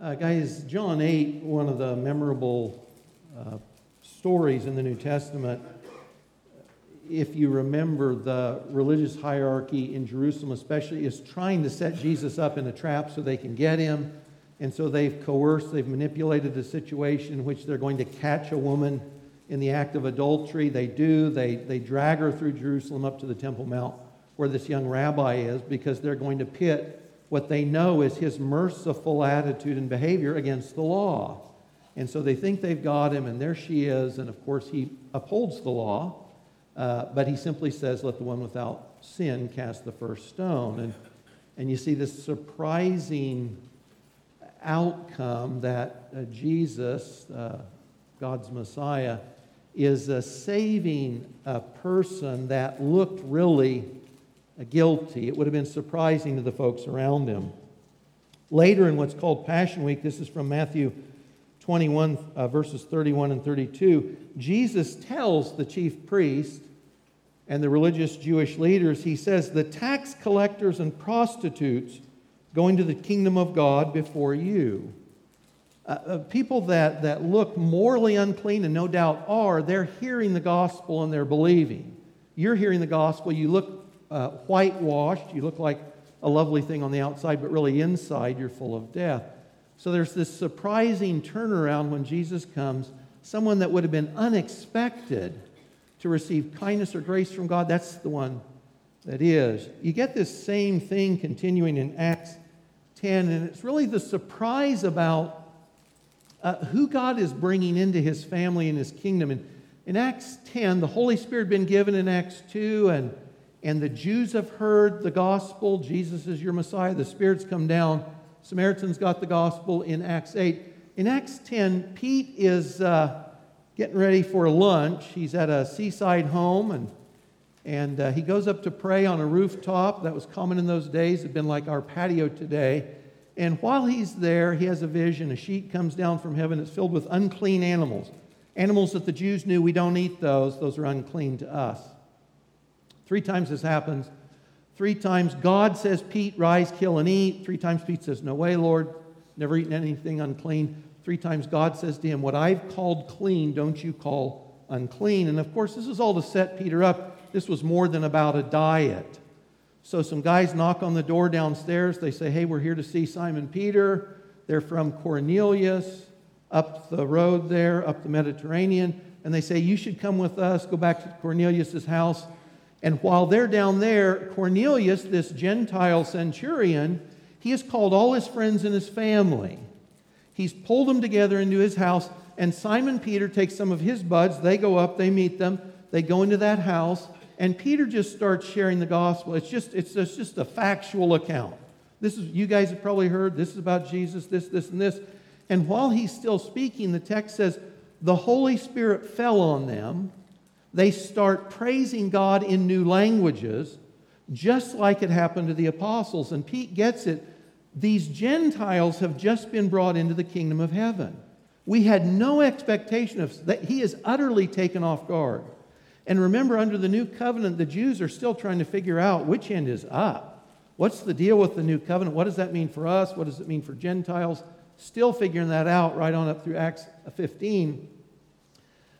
Uh, guys, John 8, one of the memorable uh, stories in the New Testament. If you remember, the religious hierarchy in Jerusalem, especially, is trying to set Jesus up in a trap so they can get him. And so they've coerced, they've manipulated the situation in which they're going to catch a woman in the act of adultery. They do. They, they drag her through Jerusalem up to the Temple Mount where this young rabbi is because they're going to pit what they know is his merciful attitude and behavior against the law. And so they think they've got him, and there she is. And of course, he upholds the law, uh, but he simply says, Let the one without sin cast the first stone. And, and you see this surprising outcome that uh, Jesus, uh, God's Messiah, is uh, saving a person that looked really guilty. It would have been surprising to the folks around him. Later in what's called Passion Week, this is from Matthew 21, uh, verses 31 and 32, Jesus tells the chief priest and the religious Jewish leaders, he says, The tax collectors and prostitutes go into the kingdom of God before you. Uh, uh, people that, that look morally unclean, and no doubt are, they're hearing the gospel and they're believing. You're hearing the gospel, you look uh, whitewashed. You look like a lovely thing on the outside, but really inside you're full of death. So there's this surprising turnaround when Jesus comes. Someone that would have been unexpected to receive kindness or grace from God, that's the one that is. You get this same thing continuing in Acts 10, and it's really the surprise about uh, who God is bringing into his family and his kingdom. And in Acts 10, the Holy Spirit had been given in Acts 2, and and the Jews have heard the gospel. Jesus is your Messiah. The Spirit's come down. Samaritans got the gospel in Acts 8. In Acts 10, Pete is uh, getting ready for lunch. He's at a seaside home and, and uh, he goes up to pray on a rooftop. That was common in those days. It'd been like our patio today. And while he's there, he has a vision. A sheet comes down from heaven. It's filled with unclean animals. Animals that the Jews knew we don't eat those, those are unclean to us. Three times this happens. Three times God says, Pete, rise, kill, and eat. Three times Pete says, No way, Lord. Never eaten anything unclean. Three times God says to him, What I've called clean, don't you call unclean. And of course, this is all to set Peter up. This was more than about a diet. So some guys knock on the door downstairs. They say, Hey, we're here to see Simon Peter. They're from Cornelius, up the road there, up the Mediterranean. And they say, You should come with us, go back to Cornelius' house. And while they're down there, Cornelius, this Gentile centurion, he has called all his friends and his family. He's pulled them together into his house, and Simon Peter takes some of his buds. They go up, they meet them, they go into that house, and Peter just starts sharing the gospel. It's just, it's just, it's just a factual account. This is, you guys have probably heard, this is about Jesus, this, this, and this. And while he's still speaking, the text says, the Holy Spirit fell on them they start praising God in new languages, just like it happened to the apostles. And Pete gets it. These Gentiles have just been brought into the kingdom of heaven. We had no expectation of that. He is utterly taken off guard. And remember, under the new covenant, the Jews are still trying to figure out which end is up. What's the deal with the new covenant? What does that mean for us? What does it mean for Gentiles? Still figuring that out right on up through Acts 15.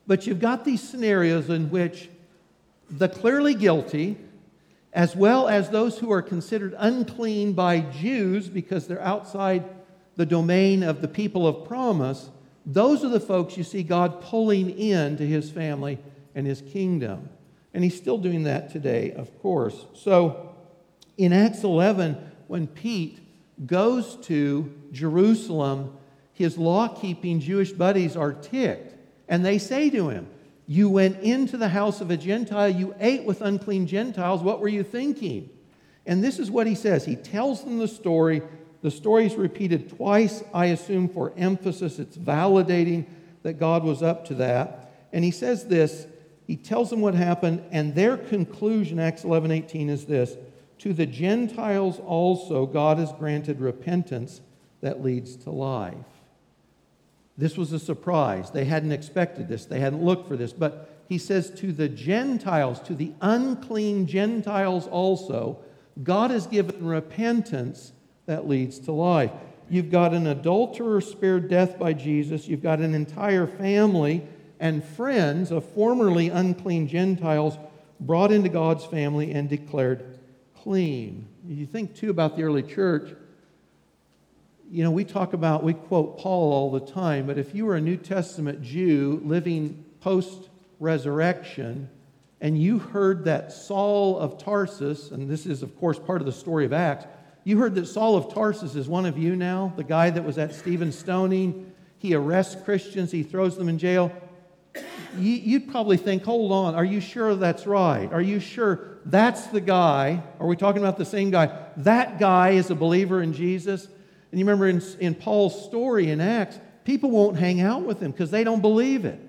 But you've got these scenarios in which the clearly guilty, as well as those who are considered unclean by Jews because they're outside the domain of the people of promise, those are the folks you see God pulling in to his family and his kingdom. And he's still doing that today, of course. So in Acts 11, when Pete goes to Jerusalem, his law keeping Jewish buddies are ticked and they say to him, You went into the house of a Gentile, you ate with unclean Gentiles. What were you thinking? And this is what he says. He tells them the story. The story is repeated twice, I assume, for emphasis. It's validating that God was up to that. And he says this he tells them what happened, and their conclusion, Acts 11 18, is this To the Gentiles also, God has granted repentance that leads to life. This was a surprise. They hadn't expected this, they hadn't looked for this. But he says, To the Gentiles, to the unclean Gentiles also, God has given repentance that leads to life. You've got an adulterer spared death by Jesus. You've got an entire family and friends of formerly unclean Gentiles brought into God's family and declared clean. You think too about the early church. You know, we talk about, we quote Paul all the time, but if you were a New Testament Jew living post resurrection, and you heard that Saul of Tarsus, and this is, of course, part of the story of Acts, you heard that Saul of Tarsus is one of you now, the guy that was at Stephen stoning. He arrests Christians, he throws them in jail you'd probably think, hold on, are you sure that's right? Are you sure that's the guy? Are we talking about the same guy? That guy is a believer in Jesus? And you remember in, in Paul's story in Acts, people won't hang out with him because they don't believe it.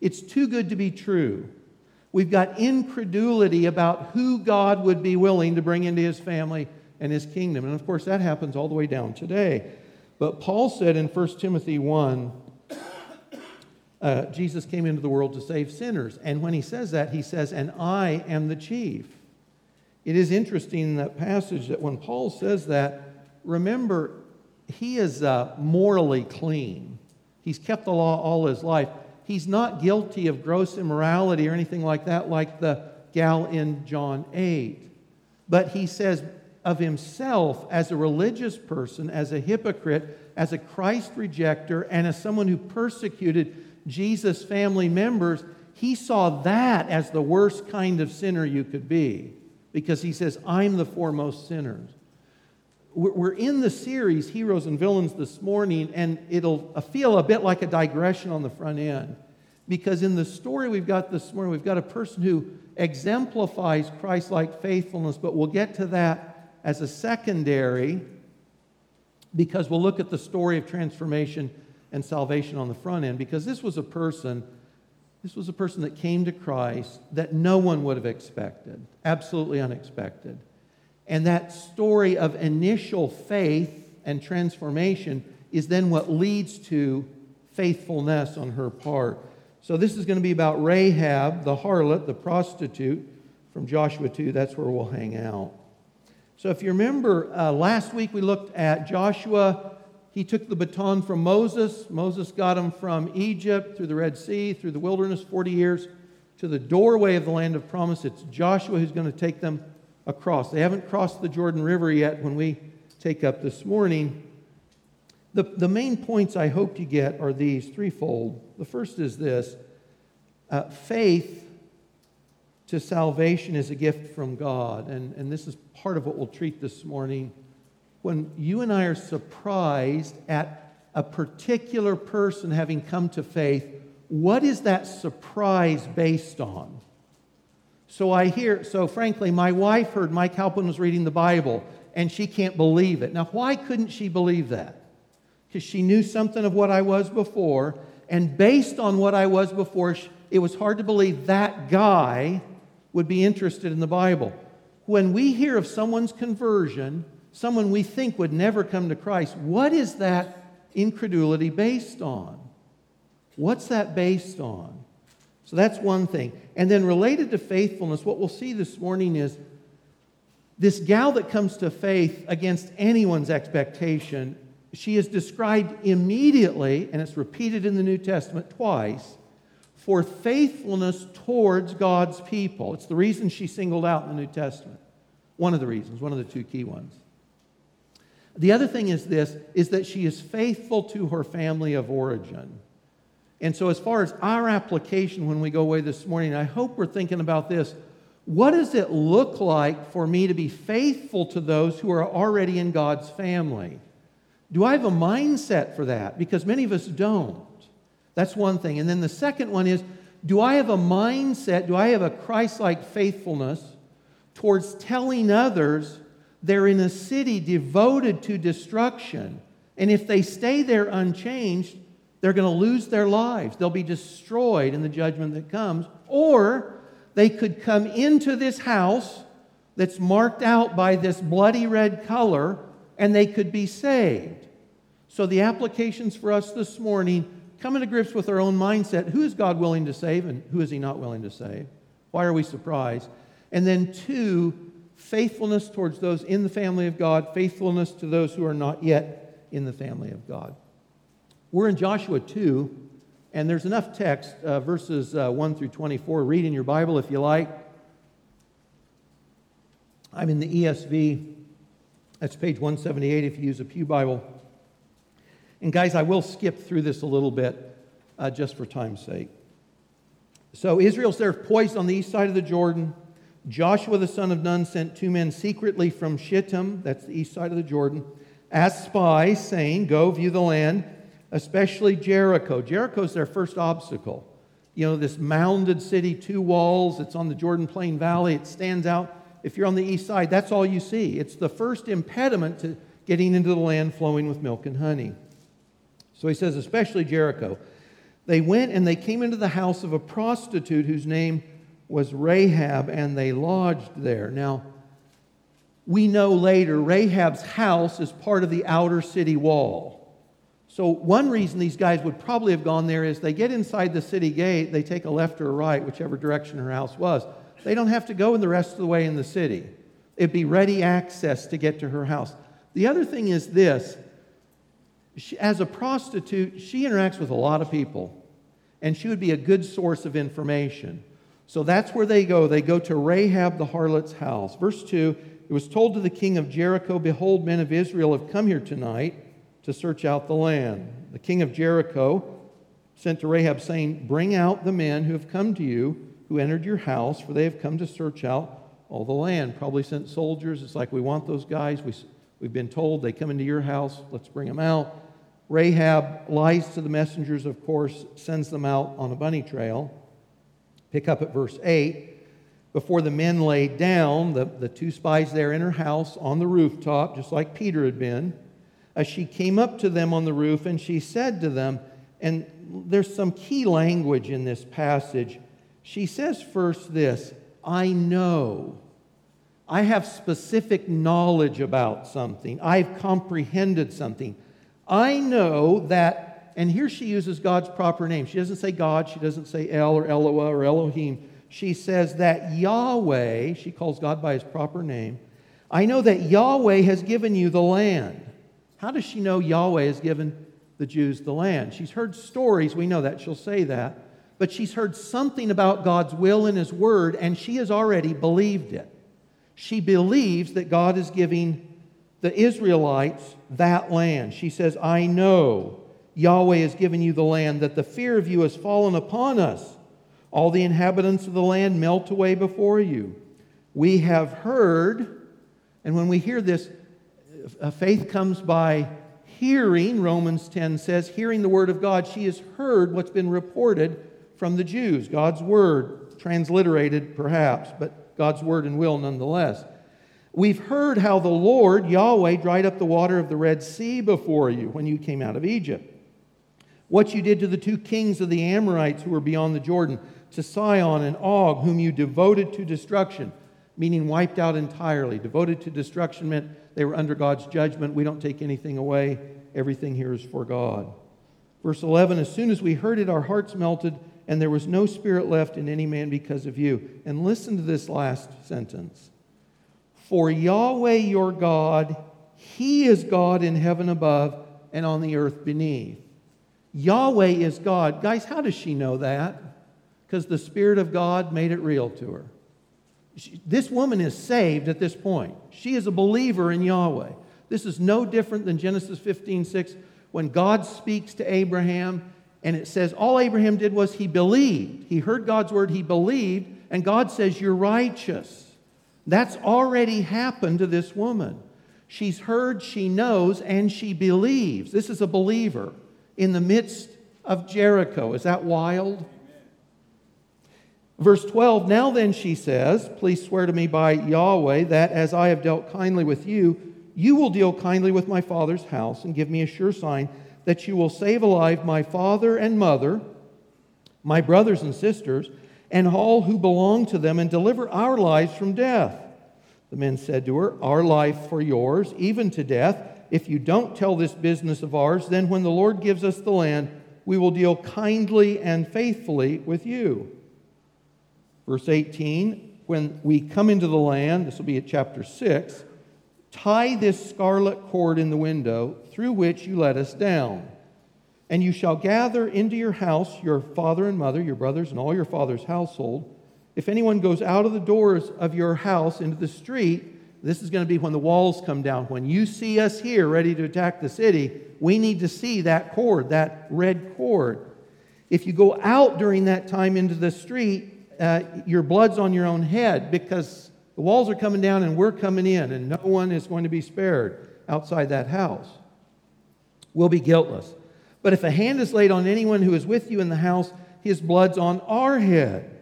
It's too good to be true. We've got incredulity about who God would be willing to bring into his family and his kingdom. And of course, that happens all the way down today. But Paul said in 1 Timothy 1 uh, Jesus came into the world to save sinners. And when he says that, he says, And I am the chief. It is interesting in that passage that when Paul says that, remember, he is uh, morally clean. He's kept the law all his life. He's not guilty of gross immorality or anything like that, like the gal in John 8. But he says of himself as a religious person, as a hypocrite, as a Christ rejecter, and as someone who persecuted Jesus' family members, he saw that as the worst kind of sinner you could be because he says, I'm the foremost sinner. We're in the series Heroes and Villains this morning, and it'll feel a bit like a digression on the front end. Because in the story we've got this morning, we've got a person who exemplifies Christ like faithfulness, but we'll get to that as a secondary because we'll look at the story of transformation and salvation on the front end because this was a person this was a person that came to Christ that no one would have expected, absolutely unexpected. And that story of initial faith and transformation is then what leads to faithfulness on her part. So, this is going to be about Rahab, the harlot, the prostitute from Joshua 2. That's where we'll hang out. So, if you remember, uh, last week we looked at Joshua he took the baton from Moses. Moses got him from Egypt through the Red Sea, through the wilderness, 40 years, to the doorway of the land of promise. It's Joshua who's going to take them across. They haven't crossed the Jordan River yet when we take up this morning. The, the main points I hope you get are these threefold. The first is this uh, faith to salvation is a gift from God. And, and this is part of what we'll treat this morning when you and I are surprised at a particular person having come to faith, what is that surprise based on? So I hear, so frankly, my wife heard Mike Halpin was reading the Bible and she can't believe it. Now, why couldn't she believe that? Because she knew something of what I was before, and based on what I was before, it was hard to believe that guy would be interested in the Bible. When we hear of someone's conversion, someone we think would never come to Christ, what is that incredulity based on? What's that based on? So that's one thing. And then related to faithfulness, what we'll see this morning is this gal that comes to faith against anyone's expectation, she is described immediately, and it's repeated in the New Testament twice, for faithfulness towards God's people. It's the reason she singled out in the New Testament. One of the reasons, one of the two key ones. The other thing is this is that she is faithful to her family of origin. And so as far as our application when we go away this morning, I hope we're thinking about this. What does it look like for me to be faithful to those who are already in God's family? Do I have a mindset for that? Because many of us don't. That's one thing. And then the second one is do I have a mindset, do I have a Christ like faithfulness towards telling others they're in a city devoted to destruction. And if they stay there unchanged, they're going to lose their lives. They'll be destroyed in the judgment that comes. Or they could come into this house that's marked out by this bloody red color and they could be saved. So, the applications for us this morning coming to grips with our own mindset who is God willing to save and who is He not willing to save? Why are we surprised? And then, two, faithfulness towards those in the family of God, faithfulness to those who are not yet in the family of God. We're in Joshua 2, and there's enough text, uh, verses uh, 1 through 24. Read in your Bible if you like. I'm in the ESV. That's page 178 if you use a Pew Bible. And guys, I will skip through this a little bit uh, just for time's sake. So Israel's there poised on the east side of the Jordan. Joshua the son of Nun sent two men secretly from Shittim, that's the east side of the Jordan, as spies, saying, Go view the land, especially Jericho. Jericho's their first obstacle. You know, this mounded city, two walls, it's on the Jordan Plain Valley, it stands out. If you're on the east side, that's all you see. It's the first impediment to getting into the land flowing with milk and honey. So he says, especially Jericho. They went and they came into the house of a prostitute whose name was Rahab, and they lodged there. Now, we know later Rahab's house is part of the outer city wall. So, one reason these guys would probably have gone there is they get inside the city gate, they take a left or a right, whichever direction her house was. They don't have to go in the rest of the way in the city. It'd be ready access to get to her house. The other thing is this she, as a prostitute, she interacts with a lot of people, and she would be a good source of information. So that's where they go. They go to Rahab the harlot's house. Verse 2 It was told to the king of Jericho, Behold, men of Israel have come here tonight to search out the land. The king of Jericho sent to Rahab, saying, Bring out the men who have come to you, who entered your house, for they have come to search out all the land. Probably sent soldiers. It's like, We want those guys. We, we've been told they come into your house. Let's bring them out. Rahab lies to the messengers, of course, sends them out on a bunny trail. Pick up at verse 8. Before the men laid down, the, the two spies there in her house on the rooftop, just like Peter had been, as she came up to them on the roof and she said to them, and there's some key language in this passage. She says first this I know. I have specific knowledge about something. I've comprehended something. I know that, and here she uses God's proper name. She doesn't say God, she doesn't say El or Eloah or Elohim. She says that Yahweh, she calls God by his proper name, I know that Yahweh has given you the land. How does she know Yahweh has given the Jews the land? She's heard stories, we know that, she'll say that, but she's heard something about God's will and his word, and she has already believed it. She believes that God is giving the Israelites that land. She says, I know Yahweh has given you the land, that the fear of you has fallen upon us. All the inhabitants of the land melt away before you. We have heard, and when we hear this, faith comes by hearing, Romans 10 says, hearing the word of God. She has heard what's been reported from the Jews, God's word, transliterated perhaps, but God's word and will nonetheless. We've heard how the Lord, Yahweh, dried up the water of the Red Sea before you when you came out of Egypt. What you did to the two kings of the Amorites who were beyond the Jordan, to Sihon and Og, whom you devoted to destruction, meaning wiped out entirely. Devoted to destruction meant they were under God's judgment. We don't take anything away, everything here is for God. Verse 11 As soon as we heard it, our hearts melted, and there was no spirit left in any man because of you. And listen to this last sentence. For Yahweh your God, He is God in heaven above and on the earth beneath. Yahweh is God. Guys, how does she know that? Because the Spirit of God made it real to her. She, this woman is saved at this point. She is a believer in Yahweh. This is no different than Genesis 15 6, when God speaks to Abraham, and it says all Abraham did was he believed. He heard God's word, he believed, and God says, You're righteous. That's already happened to this woman. She's heard, she knows, and she believes. This is a believer in the midst of Jericho. Is that wild? Verse 12 Now then, she says, Please swear to me by Yahweh that as I have dealt kindly with you, you will deal kindly with my father's house and give me a sure sign that you will save alive my father and mother, my brothers and sisters, and all who belong to them, and deliver our lives from death. The men said to her, Our life for yours, even to death. If you don't tell this business of ours, then when the Lord gives us the land, we will deal kindly and faithfully with you. Verse 18 When we come into the land, this will be at chapter 6, Tie this scarlet cord in the window through which you let us down. And you shall gather into your house your father and mother, your brothers, and all your father's household. If anyone goes out of the doors of your house into the street, this is going to be when the walls come down. When you see us here ready to attack the city, we need to see that cord, that red cord. If you go out during that time into the street, uh, your blood's on your own head because the walls are coming down and we're coming in, and no one is going to be spared outside that house. We'll be guiltless. But if a hand is laid on anyone who is with you in the house, his blood's on our head.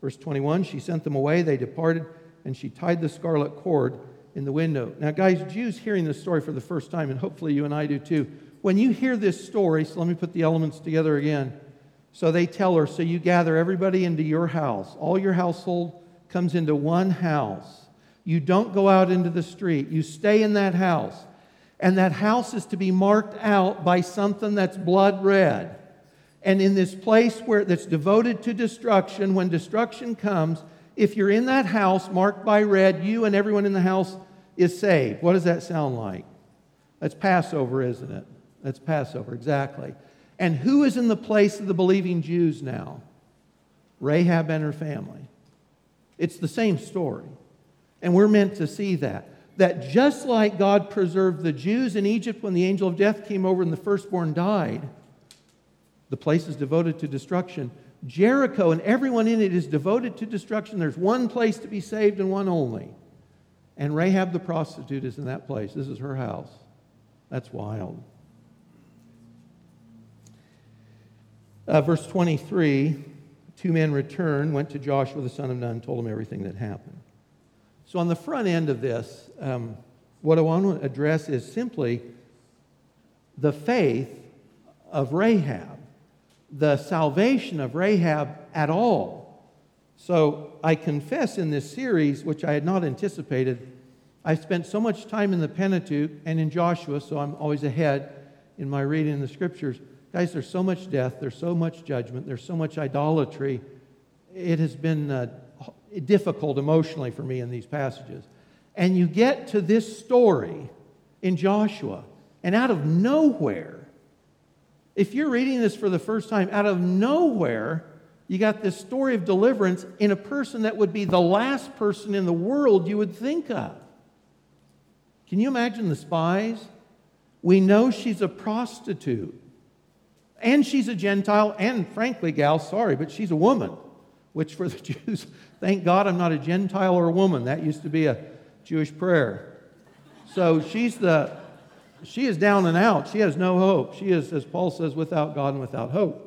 Verse 21 She sent them away, they departed, and she tied the scarlet cord in the window. Now, guys, Jews hearing this story for the first time, and hopefully you and I do too, when you hear this story, so let me put the elements together again. So they tell her, So you gather everybody into your house, all your household comes into one house. You don't go out into the street, you stay in that house. And that house is to be marked out by something that's blood red. And in this place where that's devoted to destruction, when destruction comes, if you're in that house marked by red, you and everyone in the house is saved. What does that sound like? That's Passover, isn't it? That's Passover, exactly. And who is in the place of the believing Jews now? Rahab and her family. It's the same story. And we're meant to see that. That just like God preserved the Jews in Egypt when the angel of death came over and the firstborn died, the place is devoted to destruction. Jericho and everyone in it is devoted to destruction. There's one place to be saved and one only. And Rahab the prostitute is in that place. This is her house. That's wild. Uh, verse 23 two men returned, went to Joshua the son of Nun, told him everything that happened. So, on the front end of this, um, what I want to address is simply the faith of Rahab, the salvation of Rahab at all. So, I confess in this series, which I had not anticipated, I spent so much time in the Pentateuch and in Joshua, so I'm always ahead in my reading the scriptures. Guys, there's so much death, there's so much judgment, there's so much idolatry. It has been uh, difficult emotionally for me in these passages. And you get to this story in Joshua, and out of nowhere, if you're reading this for the first time, out of nowhere, you got this story of deliverance in a person that would be the last person in the world you would think of. Can you imagine the spies? We know she's a prostitute and she's a Gentile, and frankly, gal, sorry, but she's a woman, which for the Jews, thank God I'm not a Gentile or a woman. That used to be a Jewish prayer. So she's the, she is down and out. She has no hope. She is, as Paul says, without God and without hope.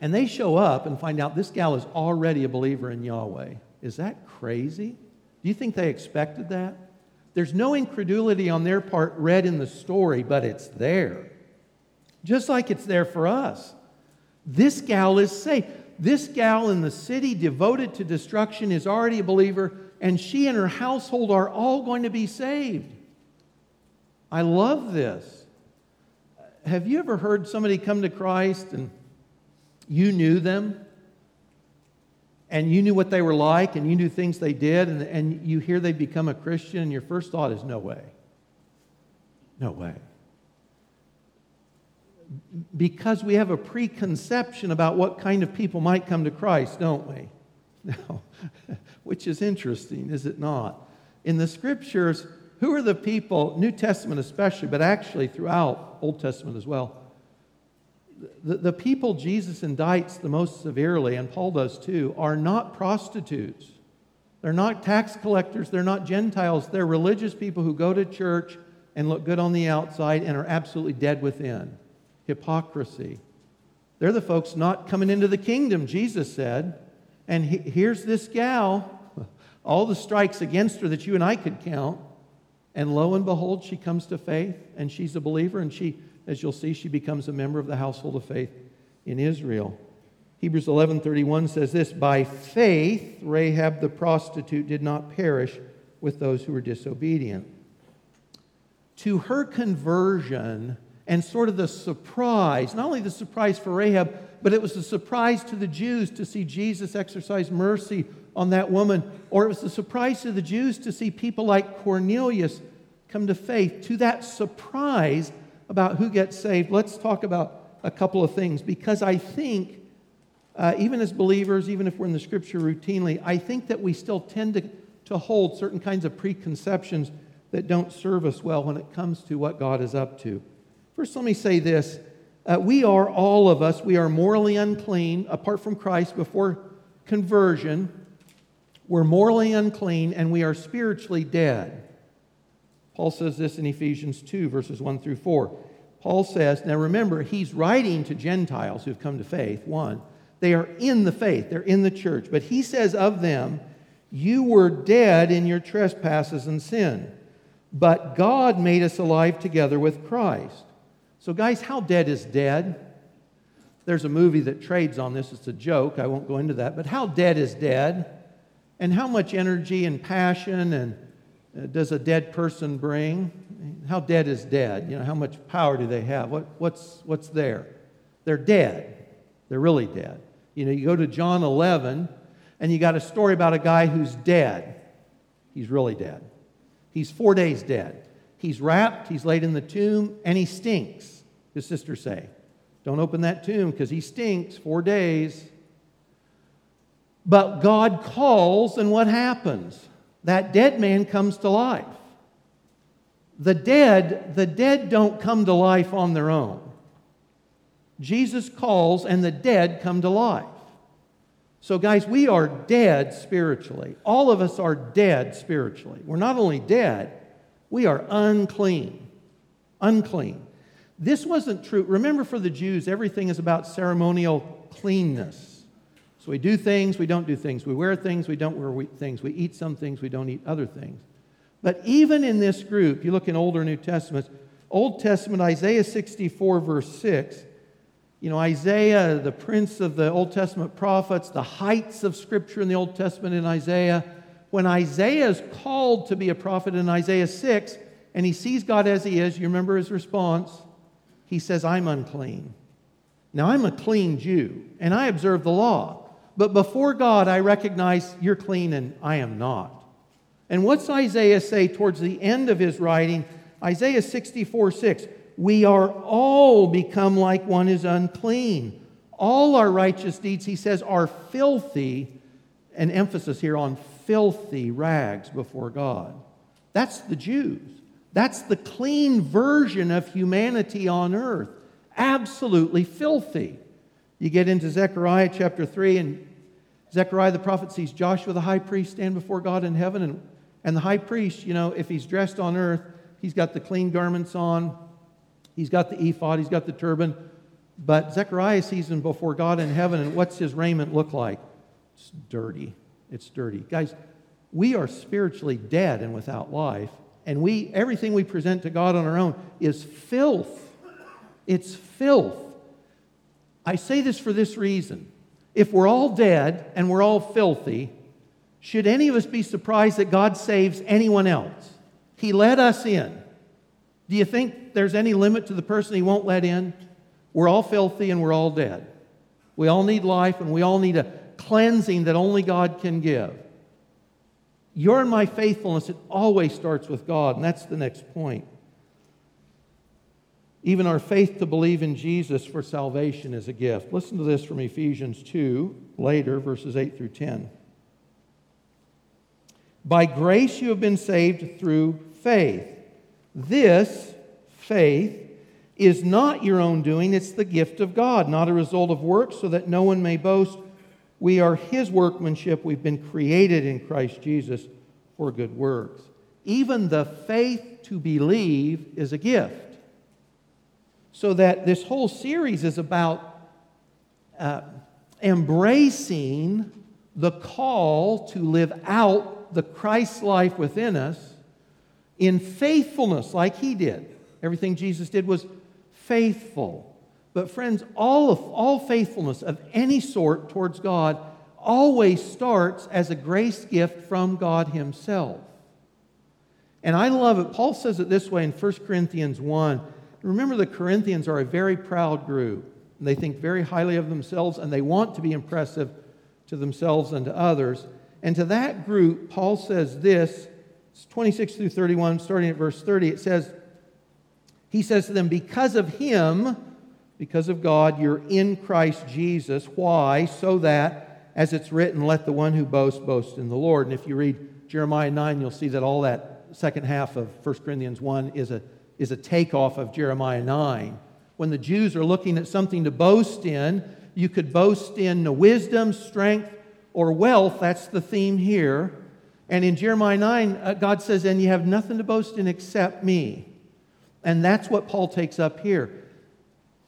And they show up and find out this gal is already a believer in Yahweh. Is that crazy? Do you think they expected that? There's no incredulity on their part read in the story, but it's there just like it's there for us. This gal is safe. This gal in the city devoted to destruction is already a believer, and she and her household are all going to be saved. I love this. Have you ever heard somebody come to Christ and you knew them? And you knew what they were like, and you knew things they did, and, and you hear they become a Christian, and your first thought is, no way. No way because we have a preconception about what kind of people might come to Christ, don't we? No, which is interesting, is it not? In the scriptures, who are the people, New Testament especially, but actually throughout Old Testament as well, the, the people Jesus indicts the most severely, and Paul does too, are not prostitutes. They're not tax collectors. They're not Gentiles. They're religious people who go to church and look good on the outside and are absolutely dead within hypocrisy. They're the folks not coming into the kingdom, Jesus said. And he, here's this gal, all the strikes against her that you and I could count. And lo and behold, she comes to faith and she's a believer. And she, as you'll see, she becomes a member of the household of faith in Israel. Hebrews 11:31 says this, "By faith Rahab the prostitute did not perish with those who were disobedient." To her conversion, and sort of the surprise, not only the surprise for Rahab, but it was a surprise to the Jews to see Jesus exercise mercy on that woman, or it was a surprise to the Jews to see people like Cornelius come to faith. To that surprise about who gets saved, let's talk about a couple of things because I think, uh, even as believers, even if we're in the scripture routinely, I think that we still tend to, to hold certain kinds of preconceptions that don't serve us well when it comes to what God is up to. First, let me say this. Uh, we are, all of us, we are morally unclean apart from Christ before conversion. We're morally unclean and we are spiritually dead. Paul says this in Ephesians 2, verses 1 through 4. Paul says, now remember, he's writing to Gentiles who've come to faith, one. They are in the faith, they're in the church. But he says of them, You were dead in your trespasses and sin, but God made us alive together with Christ. So, guys, how dead is dead? There's a movie that trades on this. It's a joke. I won't go into that. But how dead is dead? And how much energy and passion and uh, does a dead person bring? How dead is dead? You know, how much power do they have? What, what's, what's there? They're dead. They're really dead. You know, you go to John 11, and you got a story about a guy who's dead. He's really dead. He's four days dead. He's wrapped, he's laid in the tomb, and he stinks, his sisters say. Don't open that tomb because he stinks four days. But God calls, and what happens? that dead man comes to life. The dead, the dead don't come to life on their own. Jesus calls and the dead come to life. So, guys, we are dead spiritually. All of us are dead spiritually. We're not only dead, we are unclean. Unclean. This wasn't true. Remember, for the Jews, everything is about ceremonial cleanness. So we do things, we don't do things. We wear things, we don't wear things. We eat some things, we don't eat other things. But even in this group, you look in Old or New Testaments, Old Testament, Isaiah 64, verse 6, you know, Isaiah, the prince of the Old Testament prophets, the heights of Scripture in the Old Testament in Isaiah. When Isaiah is called to be a prophet in Isaiah 6, and he sees God as he is, you remember his response? He says, I'm unclean. Now, I'm a clean Jew, and I observe the law. But before God, I recognize you're clean and I am not. And what's Isaiah say towards the end of his writing? Isaiah 64 6. We are all become like one is unclean. All our righteous deeds, he says, are filthy, an emphasis here on filthy rags before God. That's the Jews. That's the clean version of humanity on earth. Absolutely filthy. You get into Zechariah chapter 3, and Zechariah the prophet sees Joshua the high priest stand before God in heaven. And, and the high priest, you know, if he's dressed on earth, he's got the clean garments on, he's got the ephod, he's got the turban. But Zechariah sees him before God in heaven, and what's his raiment look like? It's dirty. It's dirty. Guys, we are spiritually dead and without life, and we everything we present to God on our own is filth. It's filth. I say this for this reason. If we're all dead and we're all filthy, should any of us be surprised that God saves anyone else? He let us in. Do you think there's any limit to the person He won't let in? We're all filthy and we're all dead. We all need life and we all need a cleansing that only God can give. Your and my faithfulness, it always starts with God, and that's the next point. Even our faith to believe in Jesus for salvation is a gift. Listen to this from Ephesians 2, later, verses 8 through 10. By grace you have been saved through faith. This faith is not your own doing, it's the gift of God, not a result of works, so that no one may boast. We are his workmanship. We've been created in Christ Jesus for good works. Even the faith to believe is a gift. So that this whole series is about uh, embracing the call to live out the Christ life within us in faithfulness, like he did. Everything Jesus did was faithful. But, friends, all, of, all faithfulness of any sort towards God always starts as a grace gift from God Himself. And I love it. Paul says it this way in 1 Corinthians 1 Remember, the Corinthians are a very proud group. They think very highly of themselves and they want to be impressive to themselves and to others. And to that group, Paul says this 26 through 31, starting at verse 30, it says, He says to them, Because of him, because of God, you're in Christ Jesus. Why? So that, as it's written, let the one who boasts boast in the Lord. And if you read Jeremiah 9, you'll see that all that second half of 1 Corinthians 1 is a, is a takeoff of Jeremiah 9. When the Jews are looking at something to boast in, you could boast in wisdom, strength, or wealth. That's the theme here. And in Jeremiah 9, uh, God says, And you have nothing to boast in except me. And that's what Paul takes up here.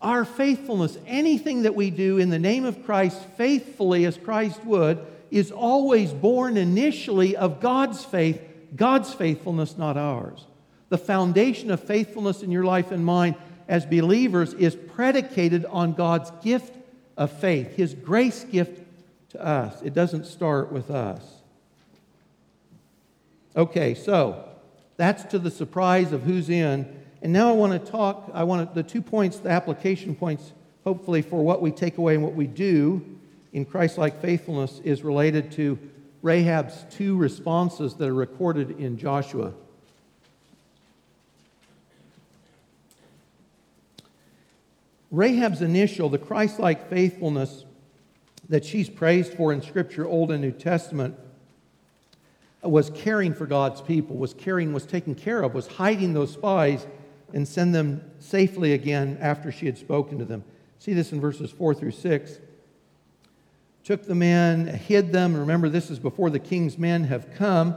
Our faithfulness, anything that we do in the name of Christ faithfully as Christ would, is always born initially of God's faith, God's faithfulness, not ours. The foundation of faithfulness in your life and mine as believers is predicated on God's gift of faith, His grace gift to us. It doesn't start with us. Okay, so that's to the surprise of who's in. And now I want to talk, I want to, the two points, the application points, hopefully, for what we take away and what we do in Christ like faithfulness is related to Rahab's two responses that are recorded in Joshua. Rahab's initial, the Christ like faithfulness that she's praised for in Scripture, Old and New Testament, was caring for God's people, was caring, was taken care of, was hiding those spies and send them safely again after she had spoken to them. See this in verses 4 through 6. Took the men, hid them. Remember, this is before the king's men have come.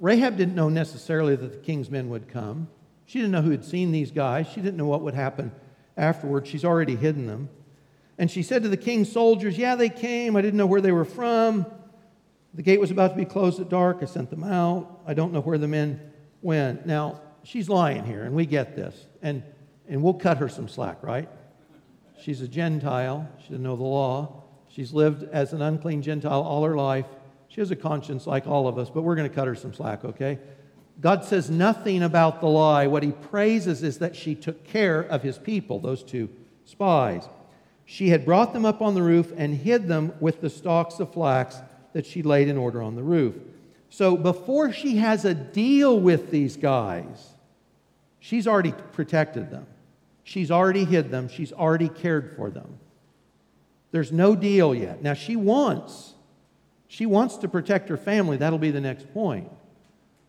Rahab didn't know necessarily that the king's men would come. She didn't know who had seen these guys. She didn't know what would happen afterward. She's already hidden them. And she said to the king's soldiers, Yeah, they came. I didn't know where they were from. The gate was about to be closed at dark. I sent them out. I don't know where the men went. Now, she's lying here, and we get this. And, and we'll cut her some slack, right? She's a Gentile. She doesn't know the law. She's lived as an unclean Gentile all her life. She has a conscience like all of us, but we're going to cut her some slack, okay? God says nothing about the lie. What he praises is that she took care of his people, those two spies. She had brought them up on the roof and hid them with the stalks of flax that she laid in order on the roof. So before she has a deal with these guys, she's already protected them. She's already hid them. She's already cared for them. There's no deal yet. Now she wants she wants to protect her family. That'll be the next point.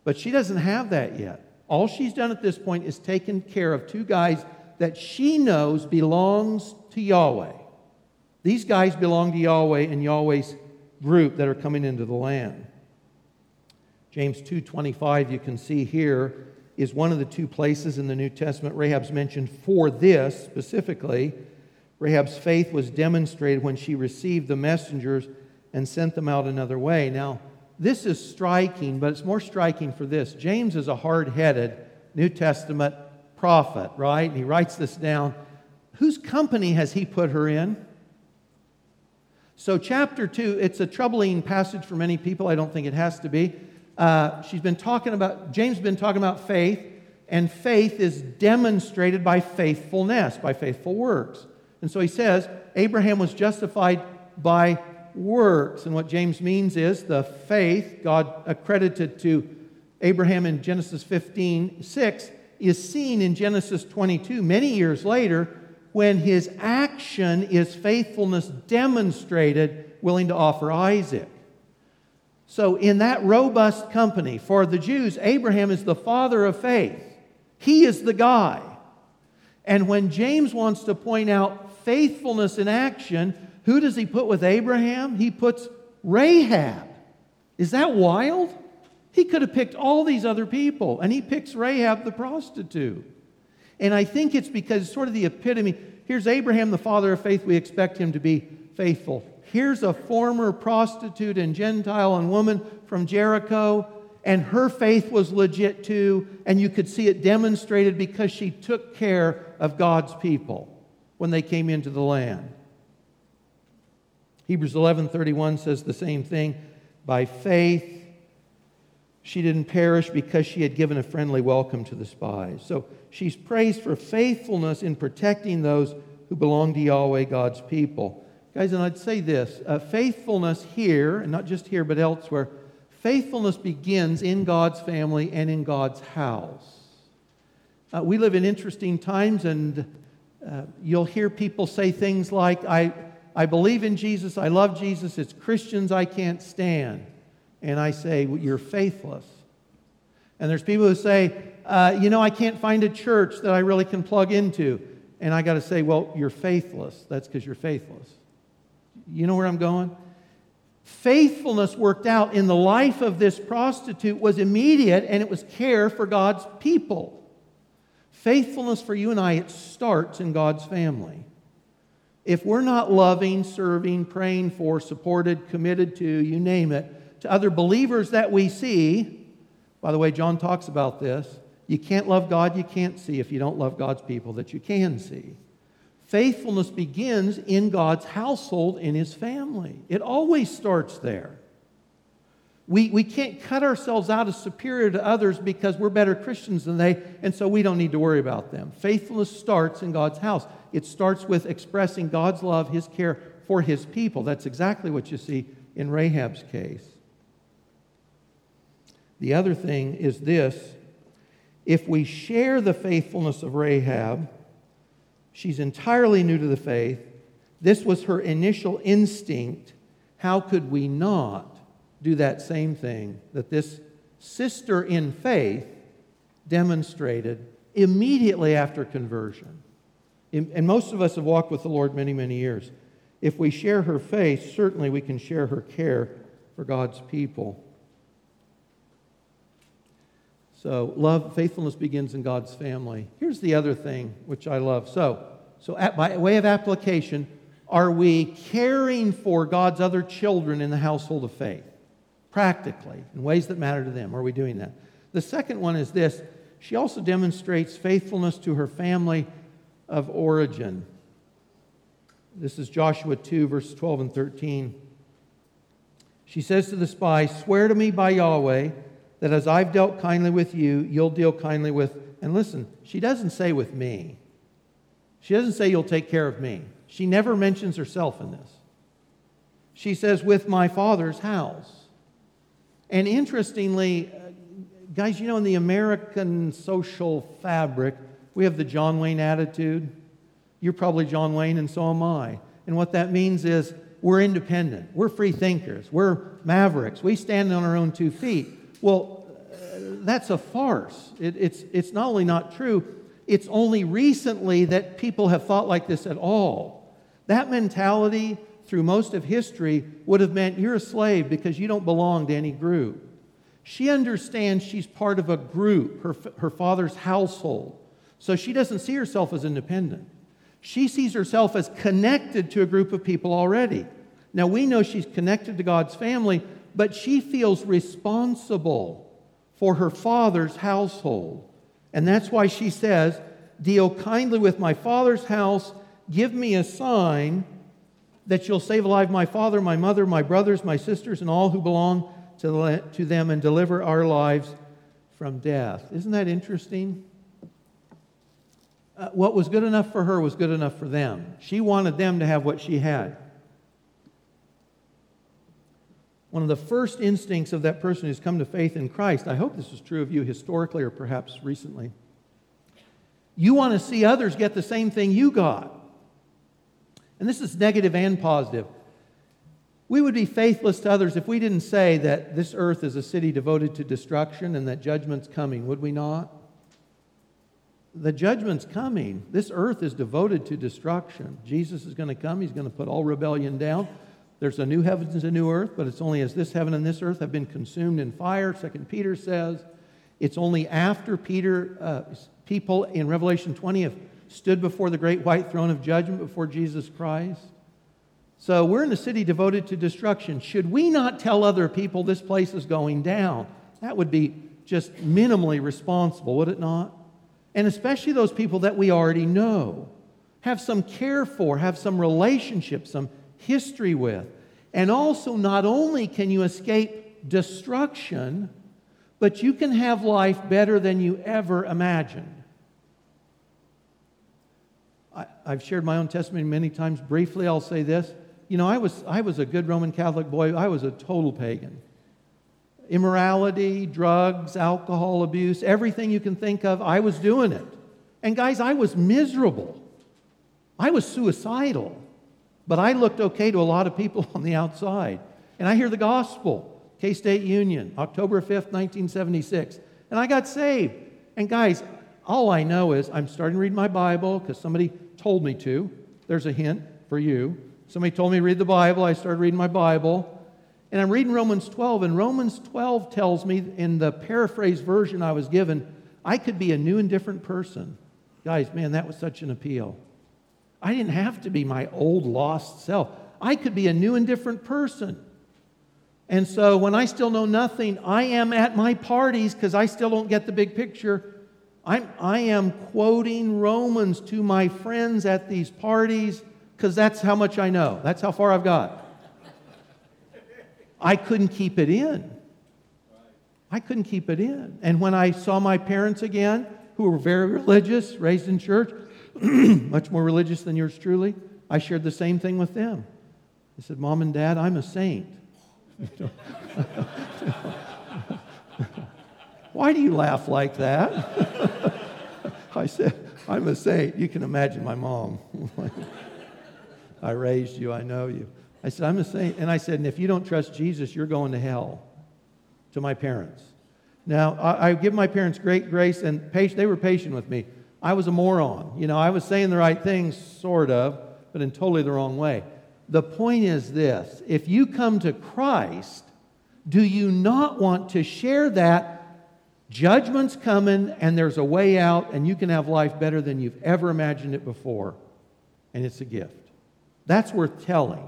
But she doesn't have that yet. All she's done at this point is taken care of two guys that she knows belongs to Yahweh. These guys belong to Yahweh and Yahweh's group that are coming into the land. James 2:25 you can see here is one of the two places in the New Testament Rahab's mentioned for this specifically. Rahab's faith was demonstrated when she received the messengers and sent them out another way. Now, this is striking, but it's more striking for this. James is a hard-headed New Testament prophet, right? And he writes this down. Whose company has he put her in? So, chapter two, it's a troubling passage for many people. I don't think it has to be. Uh, she's been talking about, James has been talking about faith, and faith is demonstrated by faithfulness, by faithful works. And so he says, Abraham was justified by works. And what James means is the faith God accredited to Abraham in Genesis 15 6 is seen in Genesis 22 many years later when his action is faithfulness demonstrated, willing to offer Isaac. So, in that robust company, for the Jews, Abraham is the father of faith. He is the guy. And when James wants to point out faithfulness in action, who does he put with Abraham? He puts Rahab. Is that wild? He could have picked all these other people, and he picks Rahab the prostitute. And I think it's because sort of the epitome. Here's Abraham, the father of faith. We expect him to be faithful. Here's a former prostitute and Gentile and woman from Jericho, and her faith was legit too, and you could see it demonstrated because she took care of God's people when they came into the land. Hebrews 11:31 says the same thing. By faith she didn't perish because she had given a friendly welcome to the spies. So she's praised for faithfulness in protecting those who belong to Yahweh, God's people. Guys, and I'd say this uh, faithfulness here, and not just here but elsewhere, Faithfulness begins in God's family and in God's house. Uh, we live in interesting times, and uh, you'll hear people say things like, I, I believe in Jesus, I love Jesus, it's Christians I can't stand. And I say, well, You're faithless. And there's people who say, uh, You know, I can't find a church that I really can plug into. And I got to say, Well, you're faithless. That's because you're faithless. You know where I'm going? Faithfulness worked out in the life of this prostitute was immediate and it was care for God's people. Faithfulness for you and I, it starts in God's family. If we're not loving, serving, praying for, supported, committed to, you name it, to other believers that we see, by the way, John talks about this, you can't love God you can't see if you don't love God's people that you can see. Faithfulness begins in God's household, in His family. It always starts there. We, we can't cut ourselves out as superior to others because we're better Christians than they, and so we don't need to worry about them. Faithfulness starts in God's house. It starts with expressing God's love, His care for His people. That's exactly what you see in Rahab's case. The other thing is this if we share the faithfulness of Rahab, she's entirely new to the faith. This was her initial instinct. How could we not do that same thing that this sister in faith demonstrated immediately after conversion. And most of us have walked with the Lord many, many years. If we share her faith, certainly we can share her care for God's people. So, love, faithfulness begins in God's family. Here's the other thing which I love. So, so at, by way of application, are we caring for God's other children in the household of faith? practically in ways that matter to them. Are we doing that? The second one is this she also demonstrates faithfulness to her family of origin. This is Joshua 2, verses 12 and 13. She says to the spy, Swear to me by Yahweh that as I've dealt kindly with you, you'll deal kindly with. And listen, she doesn't say with me. She doesn't say you'll take care of me. She never mentions herself in this. She says, with my father's house. And interestingly, uh, guys, you know, in the American social fabric, we have the John Wayne attitude. You're probably John Wayne, and so am I. And what that means is we're independent, we're free thinkers, we're mavericks, we stand on our own two feet. Well, that's a farce. It, it's, it's not only not true, it's only recently that people have thought like this at all. That mentality through most of history would have meant you're a slave because you don't belong to any group. She understands she's part of a group, her, her father's household. So she doesn't see herself as independent. She sees herself as connected to a group of people already. Now we know she's connected to God's family, but she feels responsible for her father's household. And that's why she says, Deal kindly with my father's house, give me a sign that you'll save alive my father, my mother, my brothers, my sisters, and all who belong to, them and deliver our lives from death. Isn't that interesting? Uh, what was good enough for her was good enough for them. She wanted them to have what she had. One of the first instincts of that person who's come to faith in Christ, I hope this is true of you historically or perhaps recently, you want to see others get the same thing you got. And this is negative and positive. We would be faithless to others if we didn't say that this earth is a city devoted to destruction and that judgment's coming, would we not? The judgment's coming. This earth is devoted to destruction. Jesus is going to come, he's going to put all rebellion down. There's a new heavens and a new earth, but it's only as this heaven and this earth have been consumed in fire, Second Peter says. It's only after Peter, uh, people in Revelation 20 have stood before the great white throne of judgment before Jesus Christ. So we're in a city devoted to destruction. Should we not tell other people this place is going down? That would be just minimally responsible, would it not? And especially those people that we already know, have some care for, have some relationship, some history with. And also, not only can you escape destruction, but you can have life better than you ever imagined. I, have shared my own testimony many times. Briefly, I'll say this. You know, I was, I was a good Roman Catholic boy, I was a total pagan. immorality, drugs, alcohol abuse, everything you can think of, I was doing it. And guys, I was miserable. I was suicidal. But I looked okay to a lot of people on the outside. And I hear the gospel, K State Union, October 5th, 1976. And I got saved. And guys, all I know is I'm starting to read my Bible because somebody told me to. There's a hint for you. Somebody told me to read the Bible. I started reading my Bible. And I'm reading Romans 12, and Romans 12 tells me in the paraphrase version I was given, I could be a new and different person. Guys, man, that was such an appeal. I didn't have to be my old lost self. I could be a new and different person. And so when I still know nothing, I am at my parties because I still don't get the big picture. I'm, I am quoting Romans to my friends at these parties because that's how much I know. That's how far I've got. I couldn't keep it in. I couldn't keep it in. And when I saw my parents again, who were very religious, raised in church, much more religious than yours truly, I shared the same thing with them. I said, Mom and Dad, I'm a saint. Why do you laugh like that? I said, I'm a saint. You can imagine my mom. I raised you, I know you. I said, I'm a saint. And I said, and if you don't trust Jesus, you're going to hell to my parents. Now, I, I give my parents great grace and patience. They were patient with me. I was a moron. You know, I was saying the right things, sort of, but in totally the wrong way. The point is this if you come to Christ, do you not want to share that? Judgment's coming and there's a way out, and you can have life better than you've ever imagined it before. And it's a gift. That's worth telling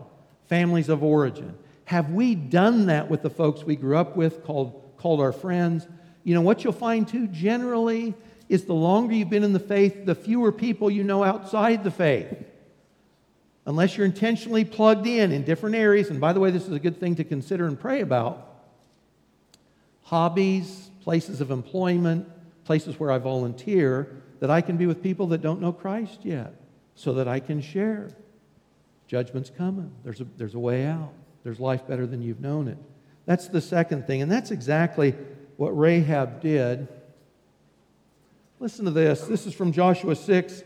families of origin. Have we done that with the folks we grew up with, called, called our friends? You know, what you'll find too generally is the longer you've been in the faith, the fewer people you know outside the faith. Unless you're intentionally plugged in in different areas, and by the way, this is a good thing to consider and pray about hobbies, places of employment, places where I volunteer, that I can be with people that don't know Christ yet so that I can share. Judgment's coming. There's a, there's a way out. There's life better than you've known it. That's the second thing. And that's exactly what Rahab did. Listen to this. This is from Joshua 6.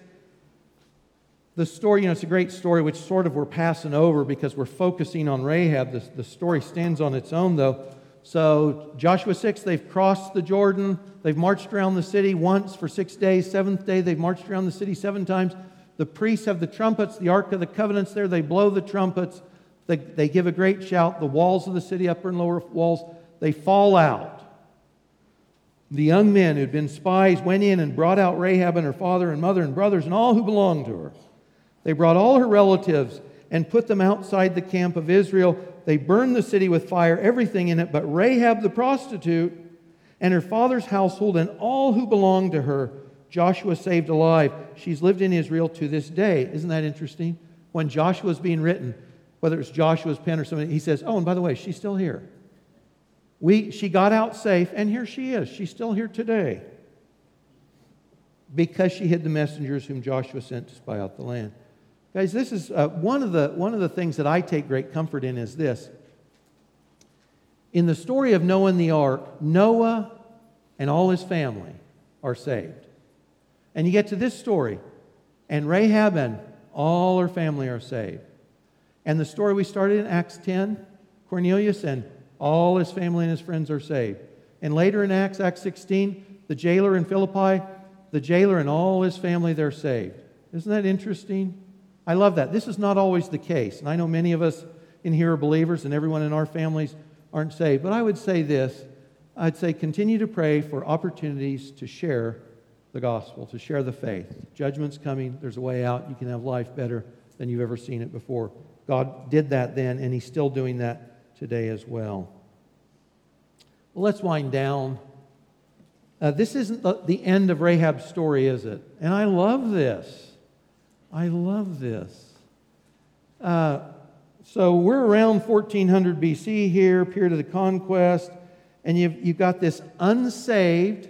The story, you know, it's a great story, which sort of we're passing over because we're focusing on Rahab. The, the story stands on its own, though. So, Joshua 6, they've crossed the Jordan. They've marched around the city once for six days. Seventh day, they've marched around the city seven times. The priests have the trumpets, the Ark of the Covenant's there. They blow the trumpets. They, they give a great shout. The walls of the city, upper and lower walls, they fall out. The young men who'd been spies went in and brought out Rahab and her father and mother and brothers and all who belonged to her. They brought all her relatives and put them outside the camp of Israel. They burned the city with fire, everything in it, but Rahab the prostitute and her father's household and all who belonged to her Joshua saved alive. She's lived in Israel to this day. Isn't that interesting? When Joshua was being written, whether it's Joshua's pen or something, he says, Oh, and by the way, she's still here. We, she got out safe, and here she is. She's still here today because she hid the messengers whom Joshua sent to spy out the land. Guys, this is uh, one, of the, one of the things that I take great comfort in is this. In the story of Noah and the ark, Noah and all his family are saved. And you get to this story, and Rahab and all her family are saved. And the story we started in Acts 10, Cornelius and all his family and his friends are saved. And later in Acts, Acts 16, the jailer in Philippi, the jailer and all his family, they're saved. Isn't that interesting? I love that. This is not always the case. And I know many of us in here are believers, and everyone in our families aren't saved. But I would say this I'd say continue to pray for opportunities to share the gospel, to share the faith. Judgment's coming, there's a way out. You can have life better than you've ever seen it before. God did that then, and He's still doing that today as well. Well, let's wind down. Uh, this isn't the, the end of Rahab's story, is it? And I love this. I love this. Uh, so we're around 1400 BC here, period of the conquest, and you've, you've got this unsaved,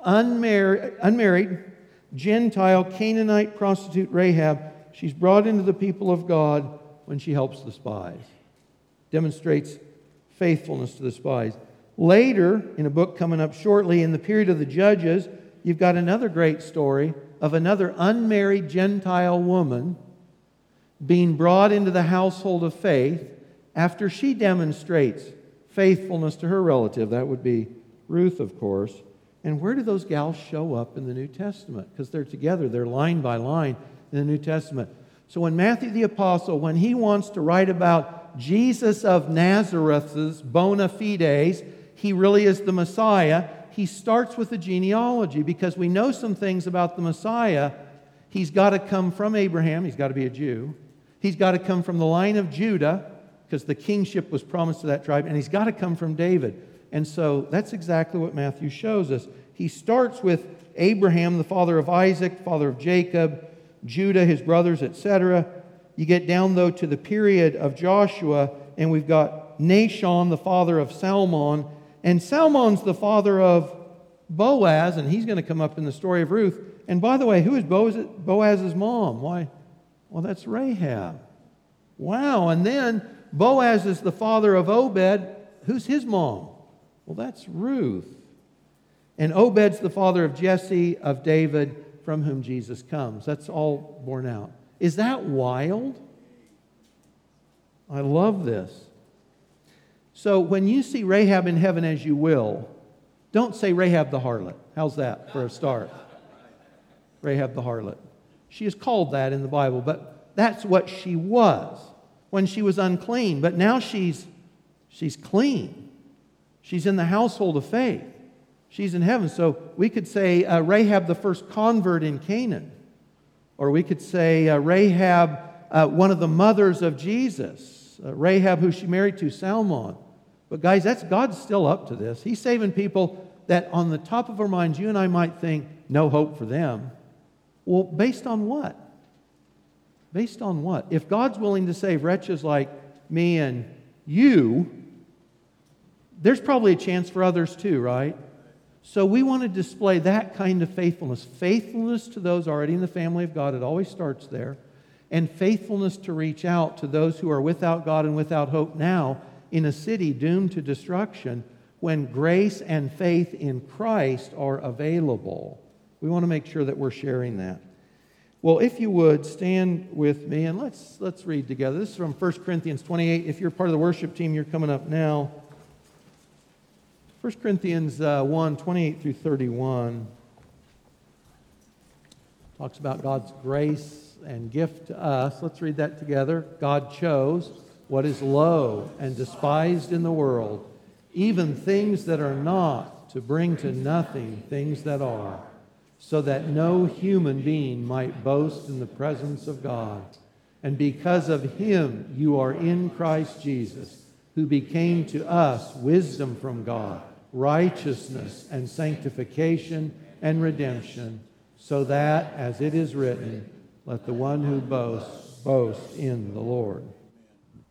unmarried, unmarried Gentile Canaanite prostitute Rahab. She's brought into the people of God when she helps the spies, demonstrates faithfulness to the spies. Later, in a book coming up shortly, in the period of the Judges, you've got another great story of another unmarried Gentile woman being brought into the household of faith after she demonstrates faithfulness to her relative. That would be Ruth, of course. And where do those gals show up in the New Testament? Because they're together, they're line by line in the New Testament. So when Matthew the Apostle, when he wants to write about Jesus of Nazareth's bona fides, he really is the Messiah, he starts with the genealogy because we know some things about the Messiah. He's got to come from Abraham, he's got to be a Jew. He's got to come from the line of Judah because the kingship was promised to that tribe, and he's got to come from David. And so that's exactly what Matthew shows us. He starts with Abraham, the father of Isaac, father of Jacob, Judah, his brothers, etc. You get down, though, to the period of Joshua, and we've got Nahshon, the father of Salmon. And Salmon's the father of Boaz, and he's going to come up in the story of Ruth. And by the way, who is Boaz's mom? Why? Well, that's Rahab. Wow. And then Boaz is the father of Obed. Who's his mom? Well, that's Ruth. And Obed's the father of Jesse, of David, from whom Jesus comes. That's all borne out. Is that wild? I love this. So when you see Rahab in heaven as you will, don't say Rahab the harlot. How's that for a start? Rahab the harlot. She is called that in the Bible, but that's what she was when she was unclean. But now she's, she's clean. She's in the household of faith. She's in heaven. So we could say uh, Rahab, the first convert in Canaan. Or we could say uh, Rahab, uh, one of the mothers of Jesus. Uh, Rahab, who she married to, Salmon. But guys, that's God's still up to this. He's saving people that on the top of our minds, you and I might think, no hope for them. Well, based on what? Based on what? If God's willing to save wretches like me and you, there's probably a chance for others too, right? So we want to display that kind of faithfulness. Faithfulness to those already in the family of God, it always starts there. And faithfulness to reach out to those who are without God and without hope now in a city doomed to destruction when grace and faith in Christ are available. We want to make sure that we're sharing that. Well, if you would stand with me and let's let's read together. This is from 1 Corinthians 28. If you're part of the worship team, you're coming up now. 1 Corinthians uh, 1 28 through 31 talks about God's grace and gift to us. Let's read that together. God chose what is low and despised in the world, even things that are not, to bring to nothing things that are, so that no human being might boast in the presence of God. And because of him, you are in Christ Jesus, who became to us wisdom from God righteousness and sanctification and redemption, so that, as it is written, let the one who boasts boast in the Lord.